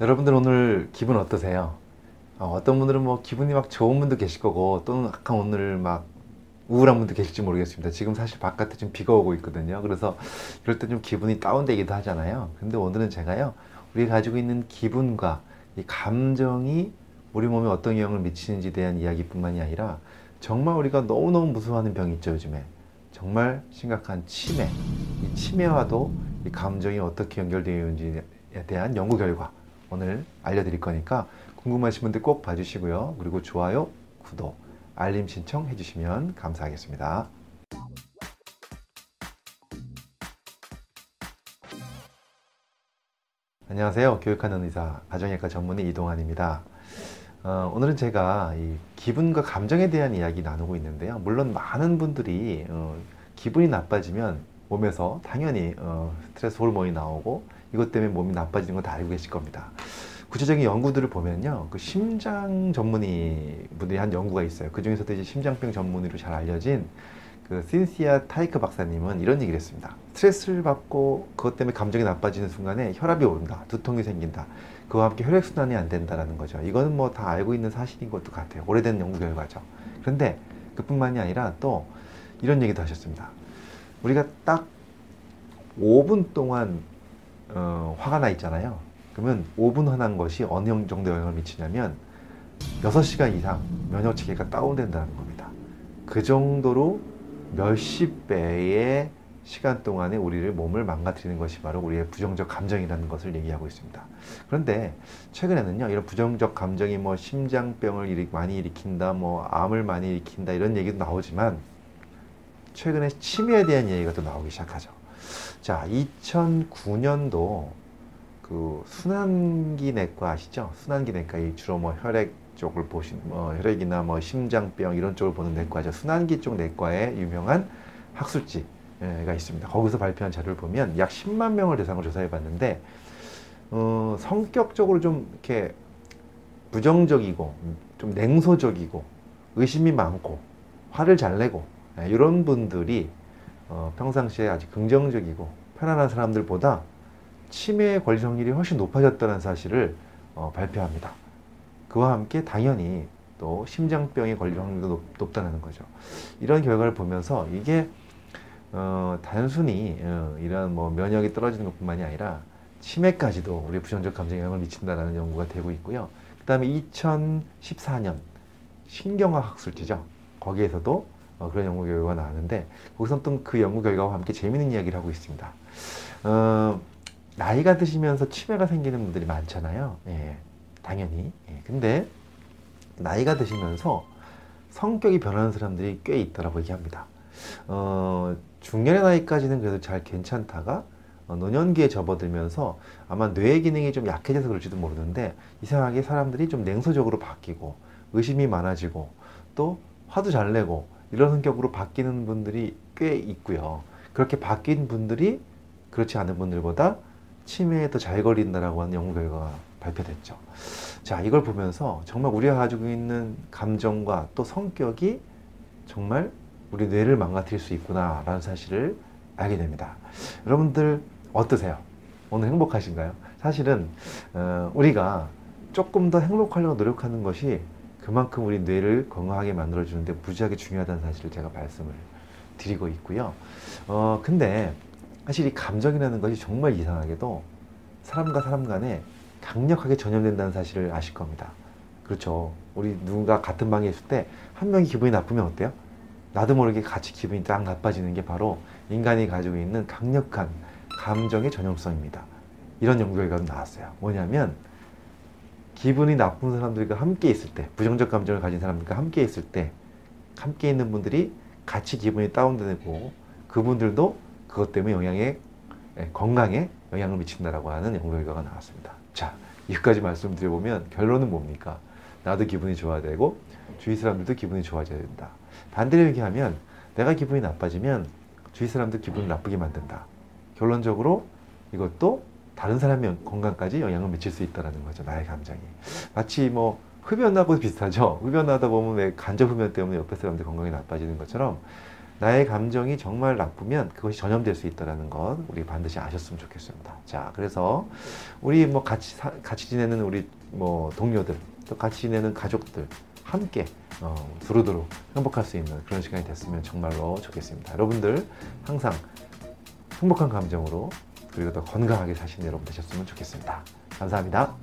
여러분들 오늘 기분 어떠세요? 어, 떤 분들은 뭐 기분이 막 좋은 분도 계실 거고 또는 약간 오늘 막 우울한 분도 계실지 모르겠습니다. 지금 사실 바깥에 좀 비가 오고 있거든요. 그래서 이럴 때 좀 기분이 다운되기도 하잖아요. 근데 오늘은 제가요, 우리 가지고 있는 기분과 이 감정이 우리 몸에 어떤 영향을 미치는지에 대한 이야기뿐만이 아니라 정말 우리가 너무너무 무서워하는 병이 있죠, 요즘에. 정말 심각한 치매. 이 치매와도 이 감정이 어떻게 연결되어 있는지에 대한 연구 결과 오늘 알려드릴 거니까 궁금하신 분들 꼭 봐주시고요. 그리고 좋아요, 구독, 알림 신청 해주시면 감사하겠습니다. 안녕하세요. 교육하는 의사, 가정의학과 전문의 이동환입니다. 어, 오늘은 제가 이 기분과 감정에 대한 이야기 나누고 있는데요. 물론 많은 분들이 어, 기분이 나빠지면 몸에서 당연히 어, 스트레스 호르몬이 나오고 이것 때문에 몸이 나빠지는 거다 알고 계실 겁니다. 구체적인 연구들을 보면요, 그 심장 전문의 분들이 한 연구가 있어요. 그 중에서도 이제 심장병 전문의로 잘 알려진 그 신시아 타이크 박사님은 이런 얘기를 했습니다. 스트레스를 받고 그것 때문에 감정이 나빠지는 순간에 혈압이 오른다, 두통이 생긴다. 그와 함께 혈액순환이 안 된다는 거죠. 이거는 뭐 다 알고 있는 사실인 것도 같아요. 오래된 연구 결과죠. 그런데 그뿐만이 아니라 또 이런 얘기도 하셨습니다. 우리가 딱 5분 동안 어, 화가 나 있잖아요. 그러면 5분 화난 것이 어느 정도 영향을 미치냐면 6시간 이상 면역 체계가 다운된다는 겁니다. 그 정도로 몇십 배의 시간 동안에 우리를 몸을 망가뜨리는 것이 바로 우리의 부정적 감정이라는 것을 얘기하고 있습니다. 그런데 최근에는요, 이런 부정적 감정이 뭐 심장병을 많이 일으킨다, 뭐 암을 많이 일으킨다 이런 얘기도 나오지만 최근에 치매에 대한 얘기가 또 나오기 시작하죠. 자, 2009년도 그 순환기 내과 아시죠? 순환기 내과 이 주로 뭐 혈액 쪽을 보신 뭐 혈액이나 뭐 심장병 이런 쪽을 보는 내과죠. 순환기 쪽 내과의 유명한 학술지가 있습니다. 거기서 발표한 자료를 보면 약 10만 명을 대상으로 조사해 봤는데 어, 성격적으로 좀 이렇게 부정적이고 좀 냉소적이고 의심이 많고 화를 잘 내고 네, 이런 분들이 어, 평상시에 아주 긍정적이고 편안한 사람들보다 치매에 걸릴 확률이 훨씬 높아졌다는 사실을 어, 발표합니다. 그와 함께 당연히 또 심장병에 걸릴 확률도 높, 높다는 거죠. 이런 결과를 보면서 이게 어, 단순히 어, 이런 뭐 면역이 떨어지는 것뿐만이 아니라 치매까지도 우리 부정적 감정에 영향을 미친다는 연구가 되고 있고요. 그 다음에 2014년 신경학 학술지죠. 거기에서도 어, 그런 연구 결과가 나왔는데 거기서 또그 연구 결과와 함께 재미있는 이야기를 하고 있습니다. 어, 나이가 드시면서 치매가 생기는 분들이 많잖아요. 예, 당연히. 예, 근데 나이가 드시면서 성격이 변하는 사람들이 꽤 있다라고 얘기합니다. 어, 중년의 나이까지는 그래도 잘 괜찮다가 어, 노년기에 접어들면서 아마 뇌 기능이 좀 약해져서 그럴지도 모르는데 이상하게 사람들이 좀 냉소적으로 바뀌고 의심이 많아지고 또 화도 잘 내고 이런 성격으로 바뀌는 분들이 꽤 있고요. 그렇게 바뀐 분들이 그렇지 않은 분들보다 치매에 더 잘 걸린다라고 하는 연구 결과가 발표됐죠. 자, 이걸 보면서 정말 우리가 가지고 있는 감정과 또 성격이 정말 우리 뇌를 망가뜨릴 수 있구나라는 사실을 알게 됩니다. 여러분들 어떠세요? 오늘 행복하신가요? 사실은 어, 우리가 조금 더 행복하려고 노력하는 것이 그만큼 우리 뇌를 건강하게 만들어주는데 무지하게 중요하다는 사실을 제가 말씀을 드리고 있고요. 어, 근데 사실 이 감정이라는 것이 정말 이상하게도 사람과 사람 간에 강력하게 전염된다는 사실을 아실 겁니다. 그렇죠. 우리 누군가 같은 방에 있을 때 한 명이 기분이 나쁘면 어때요? 나도 모르게 같이 기분이 딱 나빠지는 게 바로 인간이 가지고 있는 강력한 감정의 전염성입니다. 이런 연구 결과가 나왔어요. 뭐냐면 기분이 나쁜 사람들과 함께 있을 때, 부정적 감정을 가진 사람들과 함께 있을 때, 함께 있는 분들이 같이 기분이 다운되고 그분들도 그것 때문에 영향에 예, 건강에 영향을 미친다라고 하는 연구 결과가 나왔습니다. 자, 여기까지 말씀드려보면 결론은 뭡니까? 나도 기분이 좋아야 되고 주위 사람들도 기분이 좋아져야 된다. 반대로 얘기하면 내가 기분이 나빠지면 주위 사람들 기분을 나쁘게 만든다. 결론적으로 이것도 다른 사람의 건강까지 영향을 미칠 수 있다는 거죠. 나의 감정이. 마치 뭐 흡연하고 비슷하죠. 흡연하다 보면 왜 간접 흡연 때문에 옆에 사람들 건강이 나빠지는 것처럼 나의 감정이 정말 나쁘면 그것이 전염될 수 있다는 것 우리 반드시 아셨으면 좋겠습니다. 자, 그래서 우리 뭐 같이 사- 같이 지내는 우리 뭐 동료들 또 같이 지내는 가족들 함께 어, 두루두루 행복할 수 있는 그런 시간이 됐으면 정말로 좋겠습니다. 여러분들 항상 행복한 감정으로 그리고 또 건강하게 사시는 여러분 되셨으면 좋겠습니다. 감사합니다.